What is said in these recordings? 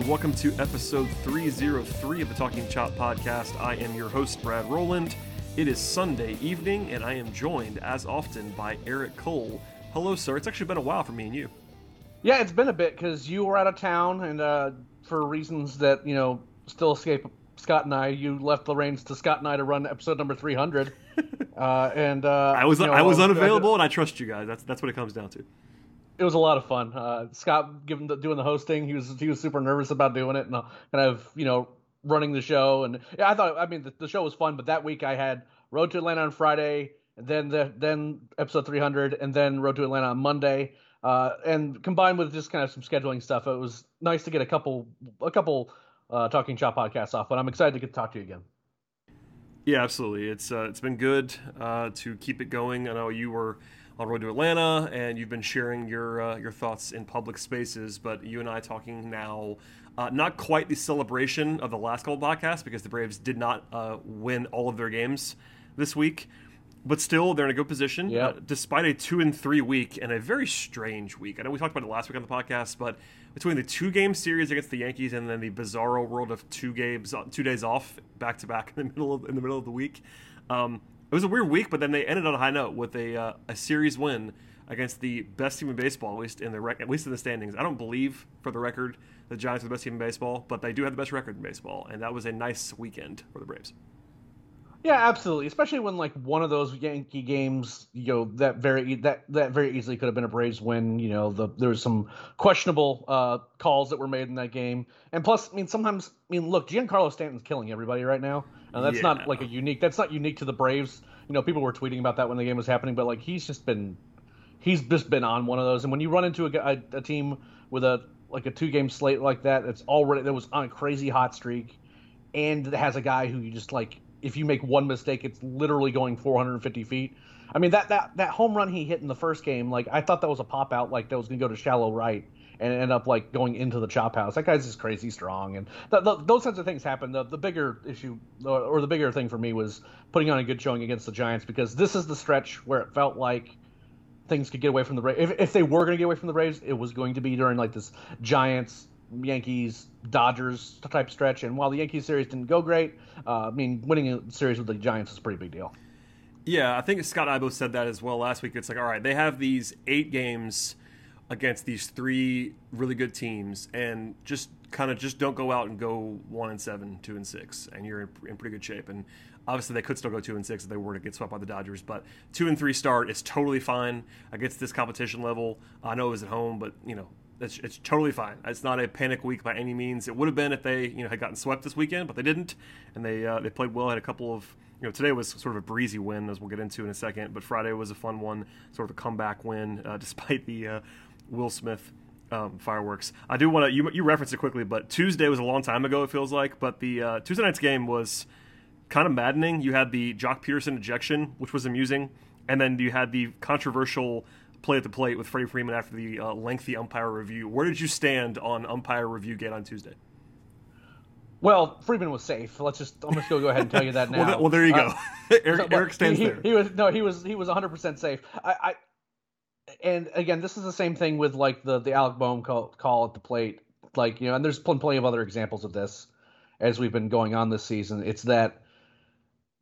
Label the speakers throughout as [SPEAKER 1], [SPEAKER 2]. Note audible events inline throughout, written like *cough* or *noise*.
[SPEAKER 1] And welcome to episode 303 of the Talking Chop podcast. I am your host, Brad Rowland. It is Sunday evening, and I am joined, as often, by Eric Cole. Hello, sir. It's actually been a while for me and you.
[SPEAKER 2] Yeah, it's been a bit because you were out of town, and uh, for reasons that you know still escape Scott and I, you left the reins to Scott and I to run episode number 300. *laughs* uh, and uh,
[SPEAKER 1] I was
[SPEAKER 2] you know,
[SPEAKER 1] I was
[SPEAKER 2] uh,
[SPEAKER 1] unavailable, and I trust you guys. That's that's what it comes down to.
[SPEAKER 2] It was a lot of fun. Uh, Scott given the, doing the hosting, he was he was super nervous about doing it, and uh, kind of you know running the show. And yeah, I thought I mean the, the show was fun, but that week I had Road to Atlanta on Friday, and then the then episode 300, and then Road to Atlanta on Monday. Uh, and combined with just kind of some scheduling stuff, it was nice to get a couple a couple uh, talking chop podcasts off. But I'm excited to get to talk to you again.
[SPEAKER 1] Yeah, absolutely. It's uh, it's been good uh, to keep it going. I know you were on the Road to Atlanta, and you've been sharing your uh, your thoughts in public spaces. But you and I talking now, uh, not quite the celebration of the last couple podcasts because the Braves did not uh, win all of their games this week, but still they're in a good position
[SPEAKER 2] Yep.
[SPEAKER 1] uh, despite a two and three week and a very strange week. I know we talked about it last week on the podcast, but between the two game series against the Yankees and then the bizarro world of two games, uh, two days off back to back in the middle of, in the middle of the week. Um, it was a weird week, but then they ended on a high note with a uh, a series win against the best team in baseball, at least in the rec- at least in the standings. I don't believe, for the record, the Giants are the best team in baseball, but they do have the best record in baseball, and that was a nice weekend for the Braves.
[SPEAKER 2] Yeah, absolutely. Especially when like one of those Yankee games, you know, that very that that very easily could have been a Braves win. You know, the there was some questionable uh, calls that were made in that game, and plus, I mean, sometimes, I mean, look, Giancarlo Stanton's killing everybody right now, and that's
[SPEAKER 1] Yeah.
[SPEAKER 2] not like a unique. That's not unique to the Braves. You know, people were tweeting about that when the game was happening, but like he's just been, he's just been on one of those. And when you run into a, a, a team with a like a two game slate like that, that's already that was on a crazy hot streak, and it has a guy who you just like if you make one mistake, it's literally going 450 feet. I mean that that that home run he hit in the first game, like I thought that was a pop out, like that was gonna go to shallow right and end up like going into the chop house. That guy's just crazy strong, and th- th- those kinds of things happen. The, the bigger issue or, or the bigger thing for me was putting on a good showing against the Giants because this is the stretch where it felt like things could get away from the Braves. If, if they were going to get away from the Braves, it was going to be during like this Giants, Yankees, Dodgers type stretch. And while the Yankees series didn't go great, uh, I mean, winning a series with the Giants is a pretty big deal.
[SPEAKER 1] Yeah, I think Scott Ibo said that as well last week. It's like, all right, they have these eight games against these three really good teams, and just kind of just don't go out and go one and seven, two and six, and you're in, in pretty good shape. And obviously, they could still go two and six if they were to get swept by the Dodgers, but two and three start is totally fine against this competition level. I know it was at home, but you know. It's, it's totally fine. It's not a panic week by any means. It would have been if they, you know, had gotten swept this weekend, but they didn't, and they uh, they played well. Had a couple of you know, today was sort of a breezy win, as we'll get into in a second. But Friday was a fun one, sort of a comeback win, uh, *laughs* despite the uh, Will Smith um, fireworks. I do want to you you referenced it quickly, but Tuesday was a long time ago. It feels like, but the uh, Tuesday night's game was kind of maddening. You had the Joc Pederson ejection, which was amusing, and then you had the controversial play at the plate with Freddie Freeman after the uh, lengthy umpire review. Where did you stand on umpire review gate on Tuesday?
[SPEAKER 2] Well, Freeman was safe. Let's just I'm just gonna go ahead and tell you that *laughs* now.
[SPEAKER 1] Well, well, there you go.
[SPEAKER 2] Uh, *laughs*
[SPEAKER 1] Eric,
[SPEAKER 2] So,
[SPEAKER 1] Eric stands
[SPEAKER 2] he,
[SPEAKER 1] there.
[SPEAKER 2] He was no, he was he was 100 percent safe. I, I and again, this is the same thing with like the the Alec Bohm call, call at the plate. Like you know, and there's pl- plenty of other examples of this as we've been going on this season. It's that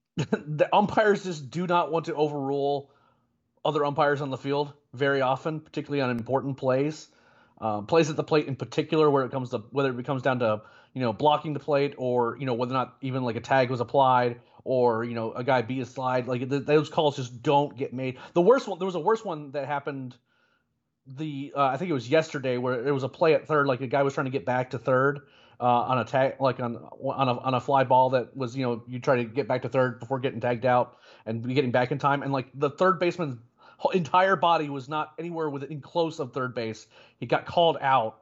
[SPEAKER 2] *laughs* the umpires just do not want to overrule other umpires on the field very often, particularly on important plays. uh, plays at the plate in particular, where it comes to whether it comes down to you know blocking the plate or you know whether or not even like a tag was applied or you know a guy beat a slide. Like th- those calls just don't get made. The worst one, there was a worse one that happened. The uh, I think it was yesterday where there was a play at third, like a guy was trying to get back to third. Uh, on a tag, like on on a on a fly ball that was, you know, you try to get back to third before getting tagged out and getting back in time, and like the third baseman's entire body was not anywhere within close of third base. He got called out,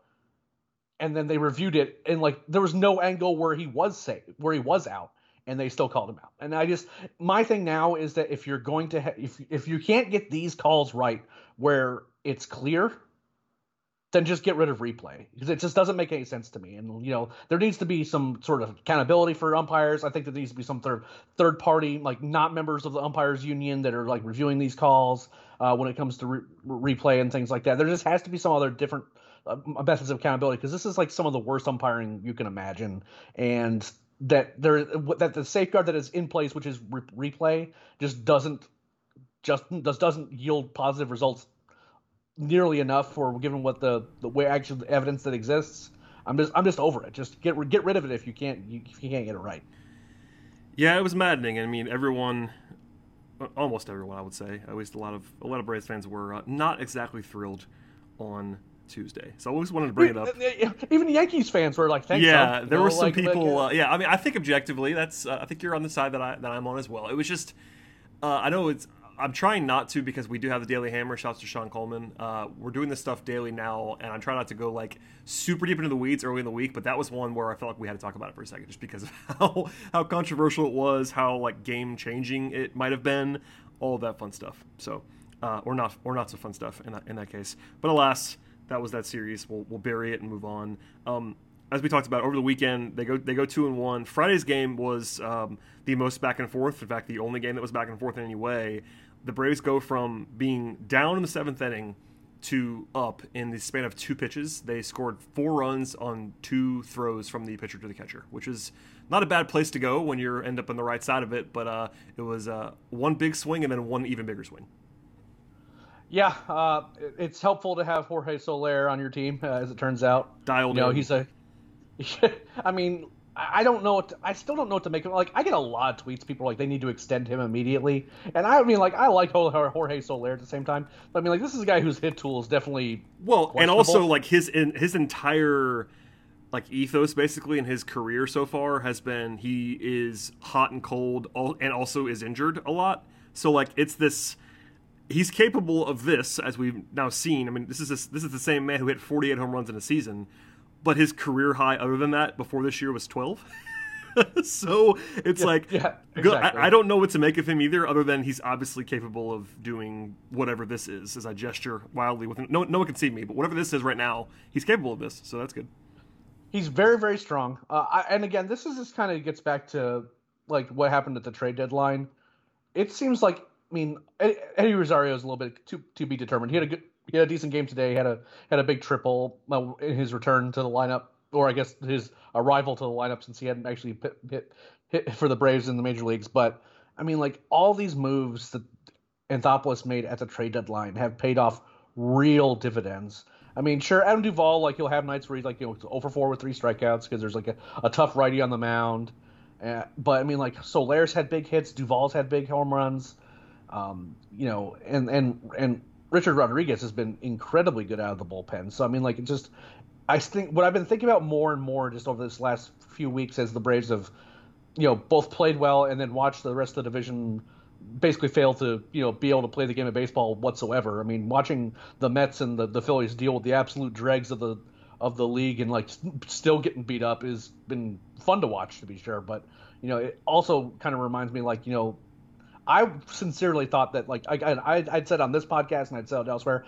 [SPEAKER 2] and then they reviewed it, and like there was no angle where he was safe, where he was out, and they still called him out. And I just my thing now is that if you're going to ha- if if you can't get these calls right where it's clear then just get rid of replay because it just doesn't make any sense to me. And you know, there needs to be some sort of accountability for umpires. I think there needs to be some third third party, like not members of the umpires union, that are like reviewing these calls uh, when it comes to re- replay and things like that. There just has to be some other different uh, methods of accountability because this is like some of the worst umpiring you can imagine, and that there that the safeguard that is in place, which is re- replay, just doesn't just does doesn't yield positive results nearly enough for given what the the way actual evidence that exists. I'm just I'm just over it. Just get get rid of it if you can't you, if you can't get it right.
[SPEAKER 1] Yeah, it was maddening. I mean, everyone, almost everyone, I would say, at least a lot of a lot of Braves fans were uh, not exactly thrilled on Tuesday. So I always wanted to bring it up.
[SPEAKER 2] Even Yankees fans were like, "Thanks."
[SPEAKER 1] Yeah, there
[SPEAKER 2] know,
[SPEAKER 1] were some
[SPEAKER 2] like,
[SPEAKER 1] people.
[SPEAKER 2] Like,
[SPEAKER 1] uh, yeah, I mean, I think objectively, that's. Uh, I think you're on the side that I that I'm on as well. It was just. Uh, I know it's I'm trying not to because we do have the Daily Hammer. Shouts to Sean Coleman. Uh, we're doing this stuff daily now, and I'm trying not to go like super deep into the weeds early in the week. But that was one where I felt like we had to talk about it for a second, just because of *laughs* how how controversial it was, how like game changing it might have been, all that fun stuff. So, uh, or not or not so fun stuff in that, in that case. But alas, that was that series. We'll we'll bury it and move on. Um, as we talked about over the weekend, they go they go two and one. Friday's game was um, the most back and forth. In fact, the only game that was back and forth in any way the Braves go from being down in the seventh inning to up in the span of two pitches. They scored four runs on two throws from the pitcher to the catcher, which is not a bad place to go when you end up on the right side of it. But uh, it was uh, one big swing and then one even bigger swing.
[SPEAKER 2] Yeah, uh, it's helpful to have Jorge Soler on your team, uh, as it turns out.
[SPEAKER 1] Dialed
[SPEAKER 2] you know,
[SPEAKER 1] in.
[SPEAKER 2] he's a. *laughs* I mean, I don't know what to, I still don't know what to make of. Like, I get a lot of tweets. People are like they need to extend him immediately, and I mean, like, I like Jorge Soler at the same time. But I mean, like, this is a guy whose hit tool is definitely
[SPEAKER 1] well, and also like his in, his entire like ethos basically in his career so far has been he is hot and cold, and also is injured a lot. So like, it's this. He's capable of this, as we've now seen. I mean, this is a, this is the same man who hit 48 home runs in a season but his career high other than that before this year was 12 *laughs* so it's
[SPEAKER 2] yeah,
[SPEAKER 1] like
[SPEAKER 2] yeah, exactly.
[SPEAKER 1] I, I, don't know what to make of him either other than he's obviously capable of doing whatever this is as i gesture wildly with him. no, no one can see me but whatever this is right now he's capable of this so that's good
[SPEAKER 2] he's very very strong uh, I, and again this is just kind of gets back to like what happened at the trade deadline it seems like mean eddie rosario is a little bit to, to be determined he had a good he had a decent game today. He had a had a big triple uh, in his return to the lineup, or I guess his arrival to the lineup since he hadn't actually hit, hit, hit for the Braves in the major leagues. But I mean, like all these moves that Anthopoulos made at the trade deadline have paid off real dividends. I mean, sure, Adam Duvall, like he'll have nights where he's like you know over four with three strikeouts because there's like a, a tough righty on the mound. Uh, but I mean, like Soler's had big hits, Duvall's had big home runs. Um, you know, and and and Richard Rodriguez has been incredibly good out of the bullpen. So I mean, like, it just I think what I've been thinking about more and more just over this last few weeks as the Braves have, you know, both played well and then watched the rest of the division basically fail to you know be able to play the game of baseball whatsoever. I mean, watching the Mets and the, the Phillies deal with the absolute dregs of the of the league and like still getting beat up has been fun to watch to be sure. But you know, it also kind of reminds me like you know I sincerely thought that, like, I, I, I'd said on this podcast and I'd said elsewhere,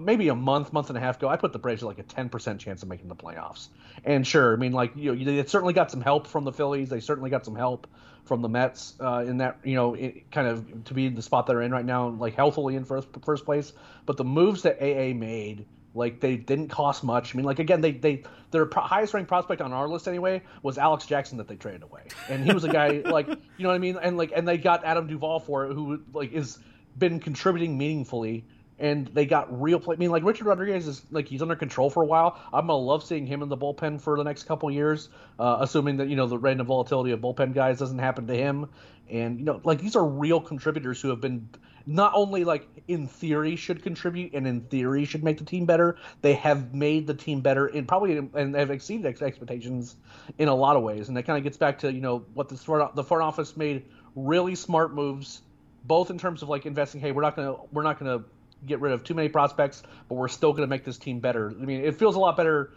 [SPEAKER 2] maybe a month, month and a half ago, I put the Braves like a 10% chance of making the playoffs. And sure, I mean, like, you know, they certainly got some help from the Phillies. They certainly got some help from the Mets uh, in that, you know, it, kind of to be in the spot they're in right now, like healthily in first, first place. But the moves that AA made – like they didn't cost much. I mean, like again, they they their pro- highest ranked prospect on our list anyway was Alex Jackson that they traded away, and he was a guy like *laughs* you know what I mean, and like and they got Adam Duvall for it, who like is been contributing meaningfully and they got real play. I mean, like Richard Rodriguez is like he's under control for a while. I'm gonna love seeing him in the bullpen for the next couple years, uh, assuming that you know the random volatility of bullpen guys doesn't happen to him. And you know, like these are real contributors who have been not only like in theory should contribute and in theory should make the team better. They have made the team better and probably and have exceeded expectations in a lot of ways. And that kind of gets back to you know what the front the front office made really smart moves, both in terms of like investing. Hey, we're not gonna we're not gonna get rid of too many prospects, but we're still to make this team better. I mean, it feels a lot better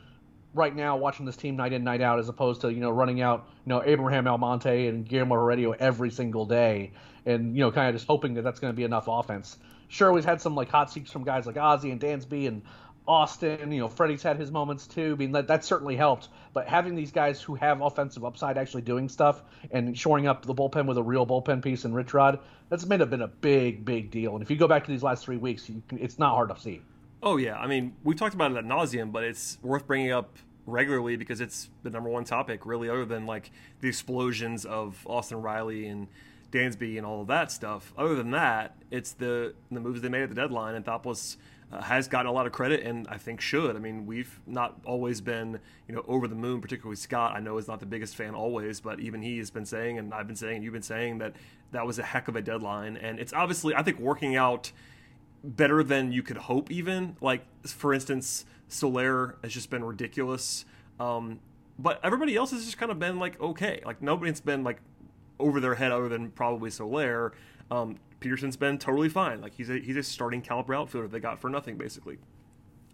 [SPEAKER 2] right now watching this team night in night out as opposed to you know running out you know Abraham Almonte and Guillermo Heredia every single day and you know kind of just hoping that that's going to be enough offense. Sure, we've had some like hot seats from guys like Ozzie and Dansby and Austin. You know, Freddie's had his moments too. I mean, that, that certainly helped. But having these guys who have offensive upside actually doing stuff and shoring up the bullpen with a real bullpen piece in Rich Rod, that's made have been a big, big deal. And if you go back to these last three weeks, can, it's not hard to see.
[SPEAKER 1] Oh yeah, I mean, we've talked about it at nauseum, but it's worth bringing up regularly because it's the number one topic, really, other than like the explosions of Austin Riley and Dansby and all of that stuff. Other than that, it's the the moves they made at the deadline, and Thopoulos uh, has gotten a lot of credit, and I think should. I mean, we've not always been, you know, over the moon. Particularly Scott, I know is not the biggest fan always, but even he has been saying, and I've been saying, and you've been saying that that was a heck of a deadline, and it's obviously I think working out better than you could hope. Even like for instance, Soler has just been ridiculous. Um, but everybody else has just kind of been like okay, like nobody's been like over their head other than probably Soler. Um, Pederson's been totally fine. Like he's a he's a starting caliber outfielder they got for nothing basically.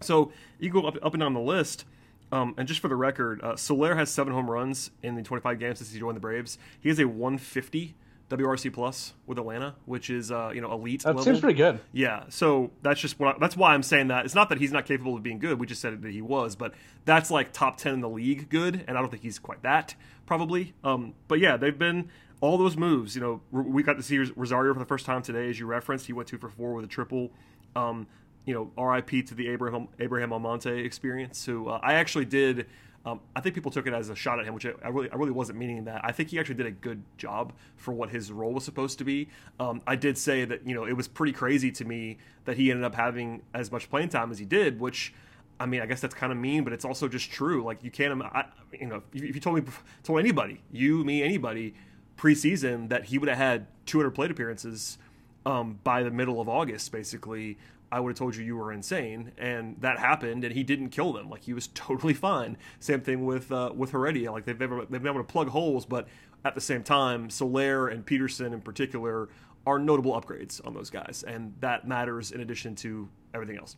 [SPEAKER 1] So you go up, up and down the list. Um, and just for the record, uh, Soler has seven home runs in the 25 games since he joined the Braves. He has a 150 WRC plus with Atlanta, which is uh, you know elite.
[SPEAKER 2] That
[SPEAKER 1] level.
[SPEAKER 2] seems pretty good.
[SPEAKER 1] Yeah, so that's just what I, that's why I'm saying that. It's not that he's not capable of being good. We just said that he was, but that's like top 10 in the league good, and I don't think he's quite that probably. Um, but yeah, they've been all those moves. You know, we got to see Rosario for the first time today, as you referenced. He went two for four with a triple. Um, you know, RIP to the Abraham Abraham Almonte experience. So uh, I actually did. Um, I think people took it as a shot at him, which I, I, really I really wasn't meaning that. I think he actually did a good job for what his role was supposed to be. Um, I did say that you know it was pretty crazy to me that he ended up having as much playing time as he did, which. I mean, I guess that's kind of mean, but it's also just true. Like you can't, I, you know, if you told me, told anybody, you, me, anybody, preseason that he would have had 200 plate appearances um, by the middle of August, basically, I would have told you you were insane, and that happened, and he didn't kill them. Like he was *laughs* totally fine. Same thing with uh, with Heredia. Like they've never they've been able to plug holes, but at the same time, Soler and Pederson in particular are notable upgrades on those guys, and that matters in addition to everything else.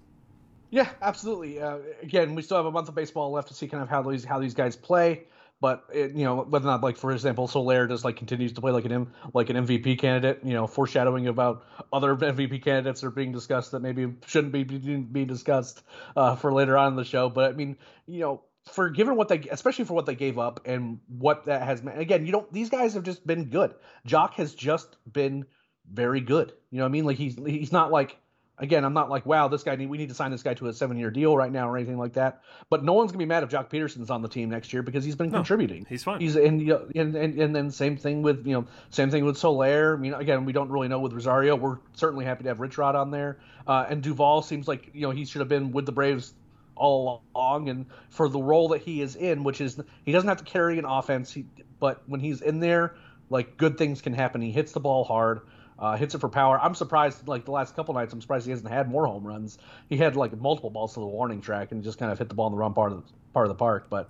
[SPEAKER 2] Yeah, absolutely. Uh, again, we still have a month of baseball left to see kind of how these how these guys play. But it, you know whether or not like for example Soler just like continues to play like an M, like an MVP candidate, you know, foreshadowing about other MVP candidates are being discussed that maybe shouldn't be being discussed uh, for later on in the show. But I mean, you know, for given what they especially for what they gave up and what that has meant. Again, you don't these guys have just been good. Joc has just been very good. You know what I mean? Like he's he's not like Again, I'm not like, wow, this guy, we need to sign this guy to a seven year deal right now or anything like that. But no one's gonna be mad if Joc Pederson's on the team next year because he's been no, contributing.
[SPEAKER 1] He's fine.
[SPEAKER 2] He's and, and and and then same thing with you know same thing with Soler. I mean, again, we don't really know with Rosario. We're certainly happy to have Rich Rod on there. Uh, and Duvall seems like you know he should have been with the Braves all along, and for the role that he is in, which is he doesn't have to carry an offense, he, but when he's in there, like good things can happen. He hits the ball hard. Uh, hits it for power. I'm surprised. Like the last couple nights, I'm surprised he hasn't had more home runs. He had like multiple balls to the warning track and just kind of hit the ball in the wrong part of the part of the park. But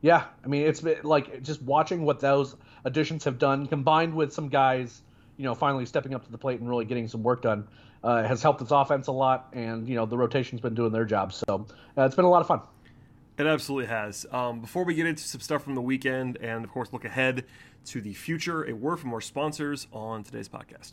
[SPEAKER 2] yeah, I mean, it's been like just watching what those additions have done, combined with some guys, you know, finally stepping up to the plate and really getting some work done, uh, has helped its offense a lot. And you know, the rotation's been doing their job. So uh, it's been a lot of fun.
[SPEAKER 1] It absolutely has. Um, before we get into some stuff from the weekend and, of course, look ahead to the future, a word from our sponsors on today's podcast.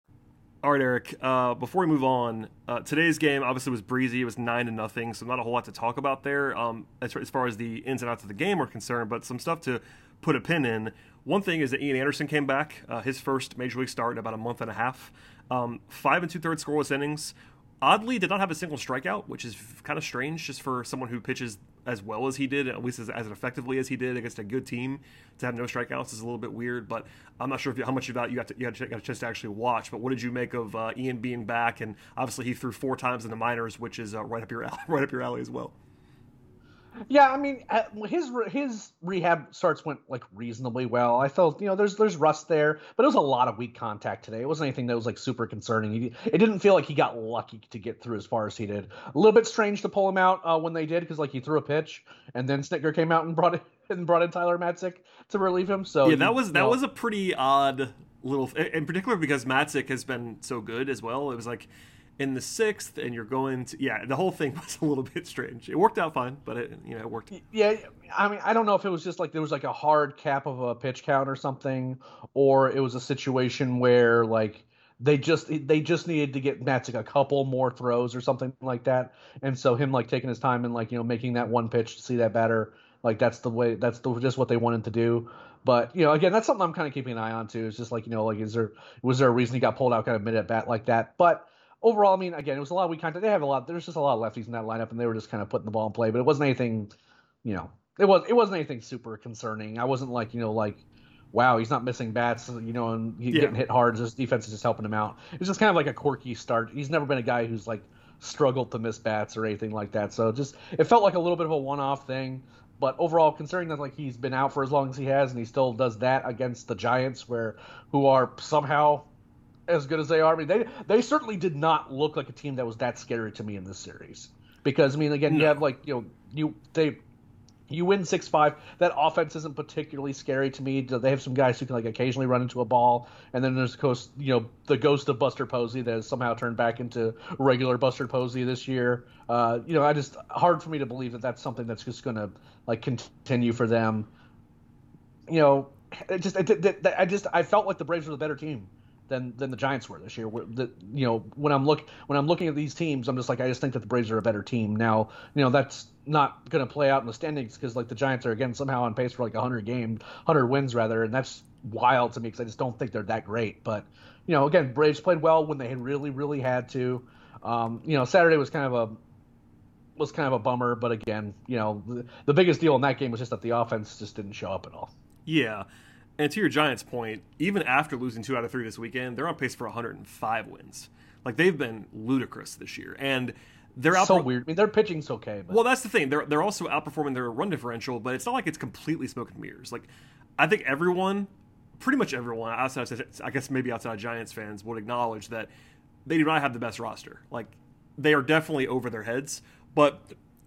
[SPEAKER 1] All right, Eric. Uh, before we move on, uh, today's game obviously was breezy. It was nine to nothing, so not a whole lot to talk about there um, as, as far as the ins and outs of the game are concerned. But some stuff to put a pin in. One thing is that Ian Anderson came back, uh, his first major league start in about a month and a half. Um, five and two thirds scoreless innings. Oddly, did not have a single strikeout, which is kind of strange just for someone who pitches as well as he did, at least as, as effectively as he did against a good team. To have no strikeouts is a little bit weird, but I'm not sure if you, how much of that you got, to, you got, a chance to actually watch. But what did you make of uh, Ian being back? And obviously, he threw four times in the minors, which is uh, right up your *laughs* right up your alley as well.
[SPEAKER 2] Yeah, I mean, uh, his his rehab starts went like reasonably well. I felt you know there's there's rust there, but it was a lot of weak contact today. It wasn't anything that was like super concerning. He, it didn't feel like he got lucky to get through as far as he did. A little bit strange to pull him out uh, when they did because like he threw a pitch and then Snitker came out and brought it *laughs* and brought in Tyler Matzek to relieve him. So
[SPEAKER 1] yeah, that was that know, was a pretty odd little, in particular because Matzek has been so good as well. It was like in the sixth, and you're going to yeah. The whole thing *laughs* was a little bit strange. It worked out fine, but it you know it worked.
[SPEAKER 2] Yeah, I mean I don't know if it was just like there was like a hard cap of a pitch count or something, or it was a situation where like they just they just needed to get Matzek a couple more throws or something like that, and so him like taking his time and like you know making that one pitch to see that batter like that's the way that's the, just what they wanted to do. But you know, again, that's something I'm kind of keeping an eye on too. It's just like you know, like is there was there a reason he got pulled out kind of mid at bat like that? But overall, I mean, again, it was a lot of weak contact. They have a lot. There's just a lot of lefties in that lineup, and they were just kind of putting the ball in play. But it wasn't anything, you know, it was it wasn't anything super concerning. I wasn't like you know like. Wow, he's not missing bats, you know, and he's yeah. getting hit hard. His defense is just helping him out. It's just kind of like a quirky start. He's never been a guy who's like struggled to miss bats or anything like that. So just it felt like a little bit of a one-off thing. But overall, considering that like he's been out for as long as he has, and he still does that against the Giants, where who are somehow as good as they are. I mean, they they certainly did not look like a team that was that scary to me in this series. Because I mean, again, no. you have like you know you they you win six five. That offense isn't particularly scary to me. They have some guys who can like occasionally run into a ball, and then there's of course you know the ghost of Buster Posey that has somehow turned back into regular Buster Posey this year. Uh, you know, I just hard for me to believe that that's something that's just going to like continue for them. You know, it just it, it, it, I just I felt like the Braves were the better team than than the Giants were this year. The, you know, when I'm look when I'm looking at these teams, I'm just like I just think that the Braves are a better team. Now, you know, that's not going to play out in the standings because like the Giants are again somehow on pace for like 100 game, 100 wins rather, and that's wild to me because I just don't think they're that great. But you know, again, Braves played well when they really really had to. Um, you know, Saturday was kind of a was kind of a bummer, but again, you know, the, the biggest deal in that game was just that the offense just didn't show up at all.
[SPEAKER 1] Yeah. And to your Giants point, even after losing two out of three this weekend, they're on pace for 105 wins. Like they've been ludicrous this year, and they're
[SPEAKER 2] out. So weird. I mean, their pitching's okay. But...
[SPEAKER 1] Well, that's the thing. They're they're also outperforming their run differential, but it's not like it's completely smoke and mirrors. Like I think everyone, pretty much everyone outside, I guess maybe outside of Giants fans, would acknowledge that they do not have the best roster. Like they are definitely over their heads. But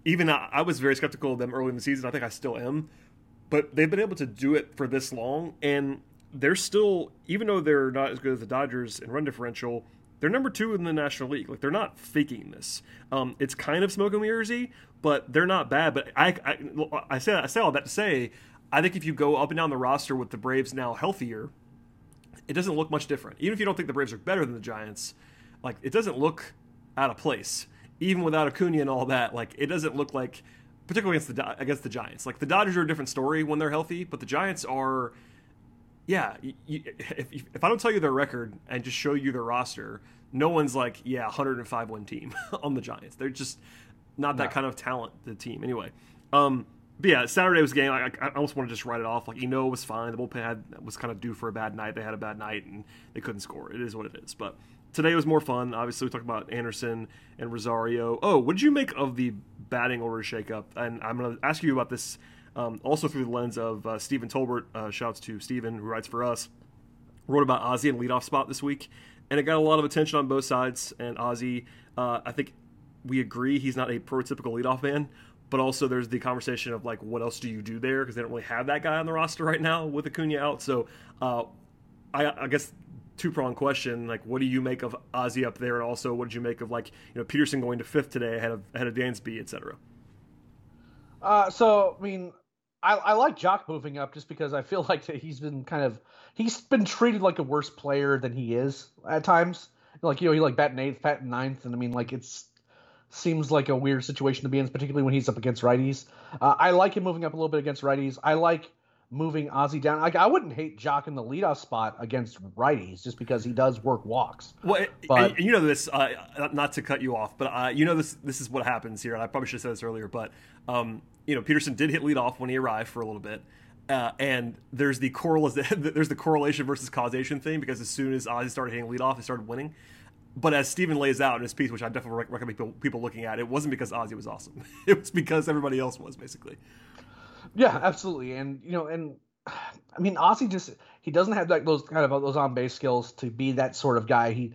[SPEAKER 1] even I, I was very skeptical of them early in the season. I think I still am but they've been able to do it for this long, and they're still, even though they're not as good as the Dodgers in run differential, they're number two in the National League. Like they're not faking this. Um, it's kind of smoke and mirrorsy, but they're not bad. But I, I, I say, I say all that to say, I think if you go up and down the roster with the Braves now healthier, it doesn't look much different. Even if you don't think the Braves are better than the Giants, like it doesn't look out of place. Even without Acuna and all that, like it doesn't look like particularly against the against the Giants. Like the Dodgers are a different story when they're healthy, but the Giants are. Yeah, you, if, if I don't tell you their record and just show you their roster, no one's like, yeah, 105 win team *laughs* on the Giants. They're just not that no. kind of talent. The team anyway. Um, but yeah, Saturday was a game. I, I almost want to just write it off. Like Eno was fine. The bullpen had, was kind of due for a bad night. They had a bad night and they couldn't score. It is what it is. But today was more fun. Obviously, we talked about Anderson and Rosario. Oh, what did you make of the batting order shakeup? And I'm going to ask you about this um, also through the lens of uh, Stephen Tolbert. Uh, shouts to Stephen, who writes for us. Wrote about Ozzie in leadoff spot this week, and it got a lot of attention on both sides. And Ozzy, uh, I think we agree he's not a prototypical leadoff man, but also there's the conversation of like, what else do you do there? Because they don't really have that guy on the roster right now with Acuna out. So, uh, I, I guess two pronged question. Like, what do you make of Ozzy up there, and also what did you make of like you know Pederson going to fifth today ahead of ahead of Dansby, et cetera?
[SPEAKER 2] Uh, so I mean, I, I like Joc moving up just because I feel *laughs* like he's been kind of he's been treated like a worse player than he is at times. Like you know, he like batting eighth, batting ninth, and I mean like it's seems like a weird situation to be in, particularly when he's up against righties. Uh, I like him moving up a little bit against righties. I like moving Ozzy down. Like I wouldn't hate Joc in the leadoff spot against righties just because he does work walks.
[SPEAKER 1] Well, but, you know this. Uh, not to cut you off, but uh, you know this. This is what happens here, and I probably should have said this earlier. But um, you know, Pederson did hit leadoff when he arrived for a little bit. Uh, and there's the correlation *laughs* there's the correlation versus causation thing because as soon as Ozzy started hitting leadoff, he started winning. But as Steven lays out in his piece, which I definitely recommend people, people looking at, it wasn't because Ozzy was awesome. *laughs* It was because everybody else was basically.
[SPEAKER 2] Yeah, absolutely, and you know, and *sighs* I mean, Ozzy just he doesn't have like those kind of uh, those on base skills to be that sort of guy. He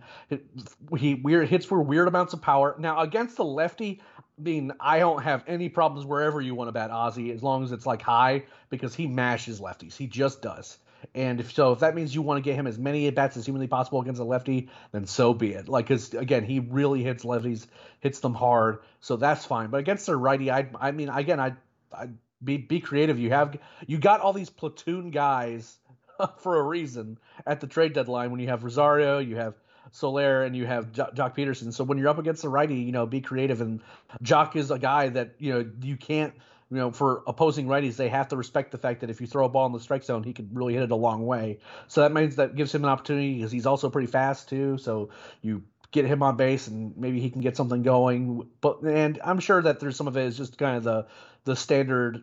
[SPEAKER 2] he weird hits for weird amounts of power. Now against the lefty, I mean, I don't have any problems wherever you want to bat Ozzy as long as it's like high because he mashes lefties. He just does. And if so, if that means you want to get him as many at bats as humanly possible against a lefty, then so be it. Like, because again, he really hits lefties, hits them hard, so that's fine. But against a righty, I, I mean, again, I, I be be creative. You have you got all these platoon guys *laughs* for a reason at the trade deadline when you have Rosario, you have Soler, and you have Joc, Joc Pederson. So when you're up against the righty, you know, be creative. And Joc is a guy that you know you can't you know, for opposing righties, they have to respect the fact that if you throw a ball in the strike zone, he can really hit it a long way. So that means that gives him an opportunity because he's also pretty fast too. So you get him on base and maybe he can get something going. But and I'm sure that there's some of it is just kind of the the standard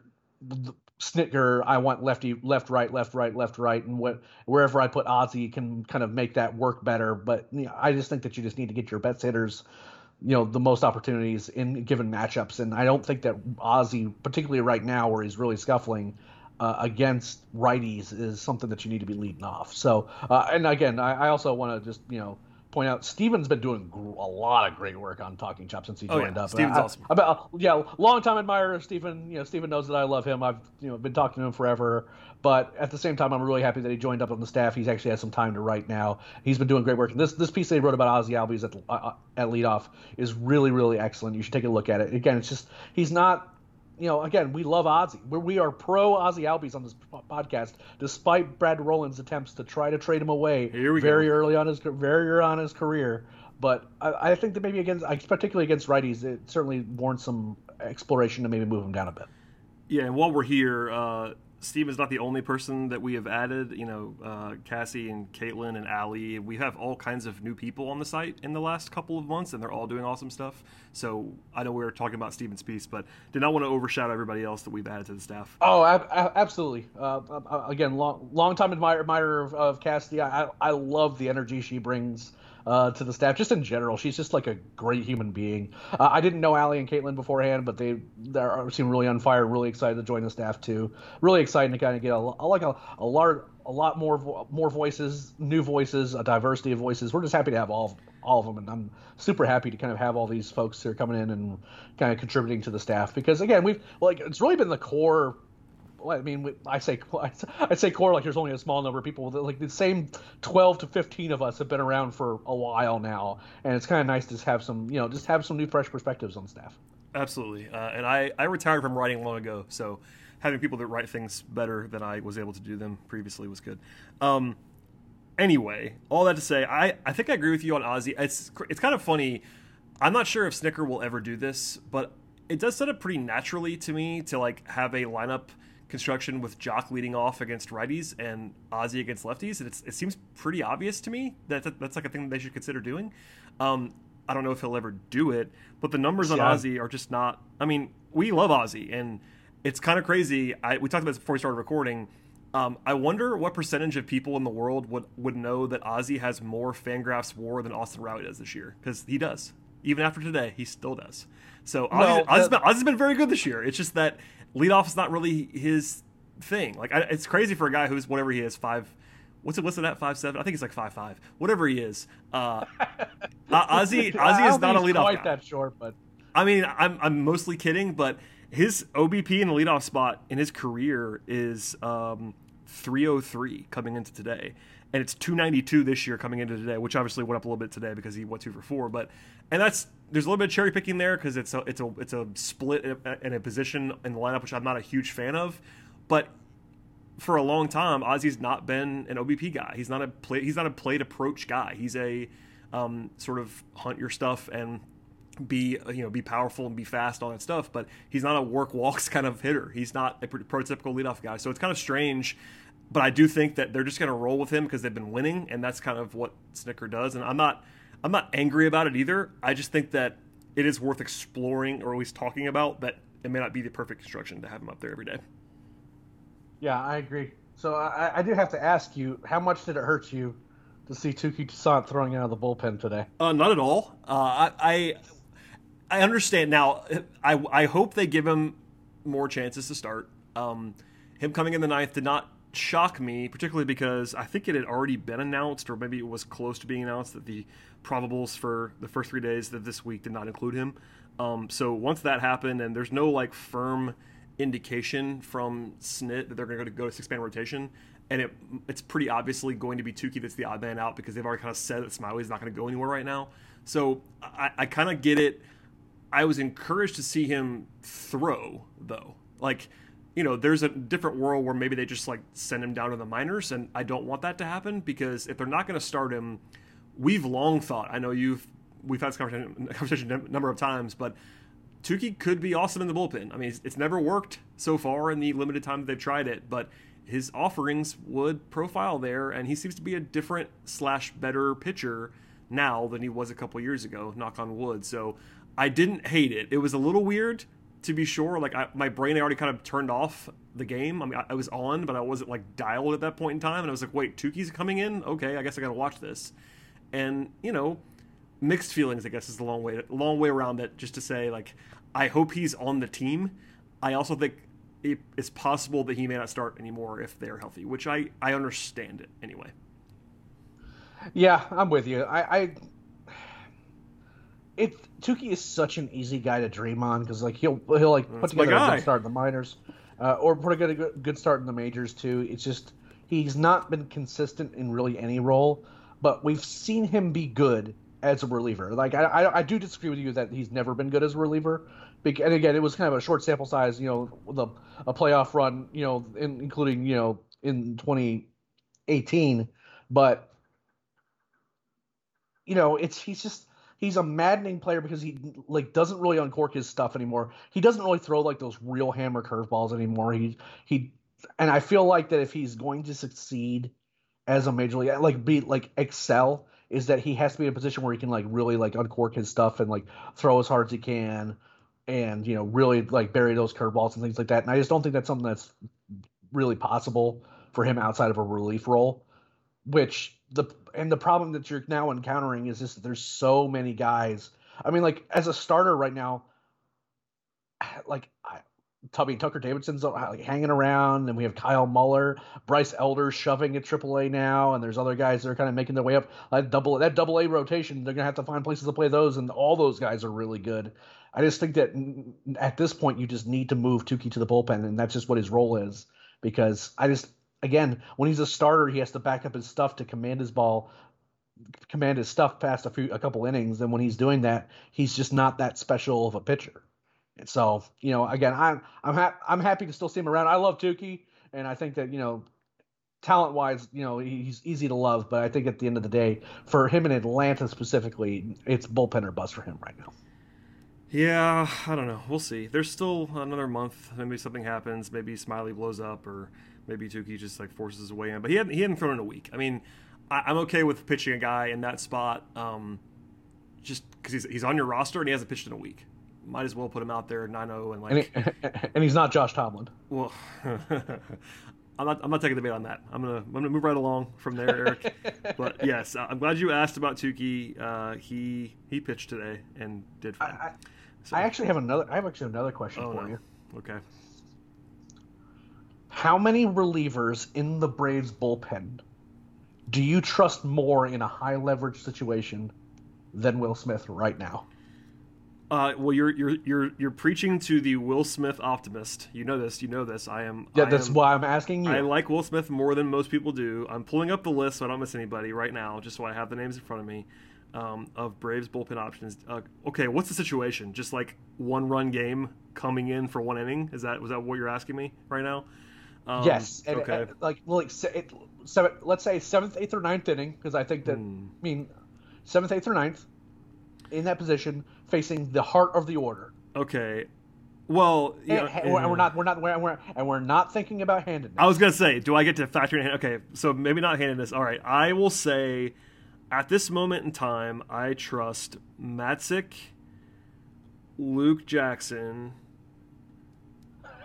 [SPEAKER 2] Snitker, I want lefty, left, right, left, right, left, right, and what, wherever I put Ozzy can kind of make that work better. But you know, I just think that you just need to get your best hitters, you know, the most opportunities in given matchups. And I don't think that Ozzy, particularly right now where he's really scuffling uh, against righties, is something that you need to be leading off. So, uh, and again, I, I also want to just you know point out Steven's been doing a lot of great work on Talking Chop since he joined
[SPEAKER 1] oh, yeah.
[SPEAKER 2] up.
[SPEAKER 1] Steven's
[SPEAKER 2] I,
[SPEAKER 1] awesome.
[SPEAKER 2] I, I, yeah, long time admirer of Steven. You know, Steven knows that I love him. I've you know been talking to him forever. But at the same time, I'm really happy that he joined up on the staff. He's actually had some time to write now. He's been doing great work. And this this piece they wrote about Ozzy Albies at uh, uh, at leadoff is really really excellent. You should take a look at it. Again, it's just he's not you know, again, we love Ozzy. We're, we are pro Ozzy Albies on this podcast, despite Brad Rowland's attempts to try to trade him away very
[SPEAKER 1] go.
[SPEAKER 2] early on his very early on his career. But I, I, think that maybe against, particularly against righties, it certainly warrants some exploration to maybe move him down a bit.
[SPEAKER 1] Yeah, and while we're here, uh, Steve is not the only person that we have added. You know, uh, Cassie and Caitlin and Allie. We have all kinds of new people on the site in the last couple of months, and they're all doing awesome stuff. So I know we were talking about Steven's piece, but did not want to overshadow everybody else that we've added to the staff.
[SPEAKER 2] Oh, ab- absolutely. Uh, again, long long time admirer, admirer of, of Cassie. I, I love the energy she brings uh, to the staff. Just in general, she's just like a great human being. Uh, I didn't know Allie and Caitlin beforehand, but they they seem really on fire. Really excited to join the staff too. Really excited to kind of get a, like a, a large a lot more more voices, new voices, a diversity of voices. We're just happy to have all all of them, and I'm super happy to kind of have all these folks who are coming in and kind of contributing to the staff because again, we've like it's really been the core I mean, I say *laughs* I say core like there's only a small number of people. Like the same 12 to 15 of us have been around for a while now, and it's kind of nice to have some, you know, just have some new, fresh perspectives on staff.
[SPEAKER 1] Absolutely, uh, and I I retired from writing long ago, so having people that write things better than I was able to do them previously was good. Um, anyway, all that to say, I I think I agree with you on Ozzy. It's it's kind of funny. I'm not sure if Snitker will ever do this, but it does set up pretty naturally to me to like have a lineup construction with Joc leading off against righties and Ozzy against lefties. And it seems pretty obvious to me that that's like a thing that they should consider doing. Um, I don't know if he'll ever do it, but the numbers on yeah. Ozzy are just not. I mean, we love Ozzy, and it's kind of crazy. I, we talked about this before we started recording. Um, I wonder what percentage of people in the world would, would know that Ozzy has more Fangraphs WAR than Austin Riley does this year because he does. Even after today, he still does. So Ozzy's, no, Ozzy's, been, Ozzy's been very good this year. It's just that leadoff is not really his thing. Like I, it's crazy for a guy who's whatever he is five, what's it? What's it at five seven? I think he's like five five. Whatever he is. Uh, *laughs* Ozzy Ozzy is not a leadoff
[SPEAKER 2] quite
[SPEAKER 1] guy.
[SPEAKER 2] that short, but
[SPEAKER 1] I mean, I'm I'm mostly kidding, but his OBP in the leadoff spot in his career is um, 303 coming into today, and it's 292 this year coming into today, which obviously went up a little bit today because he went two for four. But and that's there's a little bit of cherry picking there because it's a it's a it's a split in a, in a position in the lineup which I'm not a huge fan of, but for a long time, Ozzy's not been an OBP guy. He's not a play. He's not a plate approach guy. He's a um, sort of hunt your stuff and be you know be powerful and be fast, all that stuff. But he's not a work walks *laughs* kind of hitter. He's not a prototypical leadoff guy. So it's kind of strange. But I do think that they're just going to roll with him because they've been winning, and that's kind of what Snitker does. And I'm not I'm not angry about it either. I just think that it is worth exploring or at least talking about. That it may not be the perfect construction to have him up there every day.
[SPEAKER 2] Yeah, I agree. So I, I do have to ask you, how much did it hurt you to see Touki Toussaint throwing out of the bullpen today?
[SPEAKER 1] Uh, not at all. Uh, I, I I understand now. I I hope they give him more chances to start. Um, him coming in the ninth did not shock me, particularly because I think it had already been announced, or maybe it was close to being announced that the probables for the first three days of this week did not include him. Um, so once that happened, and there's no like firm indication from Snit that they're going to go to six man rotation, and it it's pretty obviously going to be Touki that's the odd man out because they've already kind of said that Smyly's not going to go anywhere right now. So I, I kind of get it. I was encouraged to see him throw though, like. You know, there's a different world where maybe they just like send him down to the minors, and I don't want that to happen because if they're not going to start him, we've long thought. I know you've we've had this conversation, conversation a number of times, but Touki could be awesome in the bullpen. I mean, it's, it's, never worked so far in the limited time that they've tried it, but his offerings would profile there, and he seems to be a different slash better pitcher now than he was a couple years ago. Knock on wood. So I didn't hate it. It was a little weird to be sure. Like I, my brain I already kind of turned off the game. I mean, I, I, was on, but I wasn't like dialed at that point in time, and I was like, wait, Touki's coming in. Okay, I guess I got to watch this. And you know mixed feelings, I guess, is the long way long way around it. Just to say, like, I hope he's on the team. I also think it, it's possible that he may not start anymore if they're healthy, which I I understand it anyway.
[SPEAKER 2] Yeah, I'm with you. I, I it Touki is such an easy guy to dream on because like he'll he'll like put
[SPEAKER 1] That's
[SPEAKER 2] together a good start in the minors, uh, or put a good good start in the majors too. It's just he's not been consistent in really any role, but we've seen him be good as a reliever. Like I, I, I do disagree with you that he's never been good as a reliever. And again, it was kind of a short sample size, you know, the a, a playoff run, you know, in, including you know in 2018. But you know, it's he's just he's a maddening player because he like doesn't really uncork his stuff anymore. He doesn't really throw like those real hammer curveballs anymore. He he, and I feel like that if he's going to succeed as a major league, like be like excel, is that he has to be in a position where he can like really like uncork his stuff and like throw as hard as he can, and you know really like bury those curveballs and things like that. And I just don't think that's something that's really possible for him outside of a relief role. Which the and the problem that you're now encountering is just that there's so many guys. I mean, like as a starter right now, *sighs* like I, Tubby Tucker Davidson's like hanging around, and we have Kyle Muller, Bryce Elder shoving at AAA now, and there's other guys that are kind of making their way up. That double that double A rotation, they're gonna have to find places to play those, and all those guys are really good. I just think that at this point you just need to move Touki to the bullpen, and that's just what his role is. Because I just again, when he's a starter, he has to back up his stuff to command his ball, command his stuff past a few a couple innings. And when he's doing that, he's just not that special of a pitcher. And so, you know, again, I'm I'm ha- I'm happy to still see him around. I love Touki, and I think that you know, talent wise, you know, he's easy to love. But I think at the end of the day, for him in Atlanta specifically, it's bullpen or bust for him right now.
[SPEAKER 1] Yeah, I don't know. We'll see. There's still another month. Maybe something happens. Maybe Smyly blows up, or maybe Touki just like forces his way in. But he hadn't he hadn't thrown in a week. I mean, I, I'm okay with pitching a guy in that spot, um, just because he's he's on your roster and he hasn't pitched in a week. Might as well put him out there 9-0 and like.
[SPEAKER 2] And, he, *laughs* and he's not Josh Tomlin.
[SPEAKER 1] Well, *laughs* I'm not. I'm not taking the bait on that. I'm gonna. I'm gonna move right along from there, Eric. *laughs* but yes, I'm glad you asked about Touki. Uh, he he pitched today and did fine.
[SPEAKER 2] I, so, I actually have another. I have actually another question
[SPEAKER 1] oh,
[SPEAKER 2] for
[SPEAKER 1] no.
[SPEAKER 2] you.
[SPEAKER 1] Okay.
[SPEAKER 2] How many relievers in the Braves bullpen Do you trust more in a high leverage situation than Will Smith right now?
[SPEAKER 1] Uh, well, you're you're you're you're preaching to the Will Smith optimist. You know this. You know this. I am.
[SPEAKER 2] Yeah,
[SPEAKER 1] I
[SPEAKER 2] that's
[SPEAKER 1] am,
[SPEAKER 2] why I'm asking you.
[SPEAKER 1] I like Will Smith more than most people do. I'm pulling up the list so I don't miss anybody right now, just so I have the names in front of me um, of Braves bullpen options. Uh, okay, what's the situation? Just like one run game coming in for one inning? Is that was that what you're asking me right now?
[SPEAKER 2] Um, yes. And,
[SPEAKER 1] okay.
[SPEAKER 2] And, like, like it, seven, let's say seventh, eighth, or ninth inning, because I think that hmm. I mean seventh, eighth, or ninth in that position facing the heart of the order.
[SPEAKER 1] Okay. Well,
[SPEAKER 2] and, and we're not we're not we're, and we're not thinking about handedness.
[SPEAKER 1] I was gonna say, do I get to factor in? Okay, so maybe not handedness. All right, I will say, at this moment in time, I trust Matzek, Luke Jackson.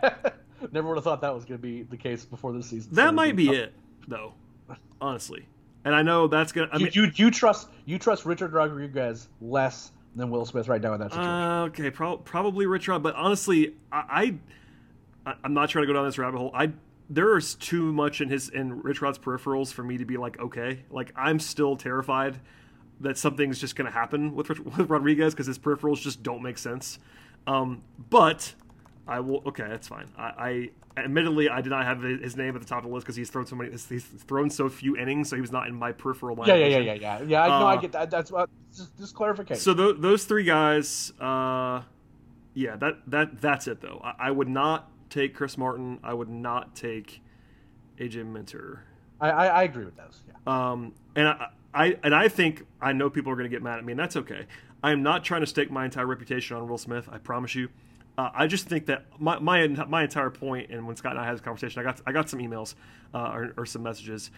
[SPEAKER 1] *laughs* *laughs*
[SPEAKER 2] Never would have thought that was going to be the case before the season.
[SPEAKER 1] That might be it, though. Honestly, and I know that's gonna. I
[SPEAKER 2] you,
[SPEAKER 1] mean,
[SPEAKER 2] you, you trust you trust Richard Rodriguez less than Will Smith right now in that situation.
[SPEAKER 1] Uh, okay, pro- probably Richard, but honestly, I, I I'm not trying to go down this rabbit hole. I there's too much in his in Rich Rod's peripherals for me to be like okay. Like I'm still terrified that something's just going to happen with *laughs* with Rodriguez because his peripherals just don't make sense. Um, but I will. Okay, that's fine. I, I admittedly I did not have his name at the top of the list because he's thrown so many. He's thrown so few innings, so he was not in my peripheral line.
[SPEAKER 2] Yeah, yeah, yeah, yeah, yeah. Yeah, I know. Uh, I get that. That's what. Just, just clarification.
[SPEAKER 1] So th- those three guys. Uh, yeah, that that that's it though. I, I, would not take Chris Martin. I would not take AJ Minter.
[SPEAKER 2] I, I, I agree with those.
[SPEAKER 1] Yeah. Um, and I, I and I think I know people are going to get mad at me, and that's okay. I am not trying to stake my entire reputation on Will Smith. I promise you. Uh, I just think that my, my my entire point, and when Scott and I had this conversation, I got I got some emails uh, or, or, some messages.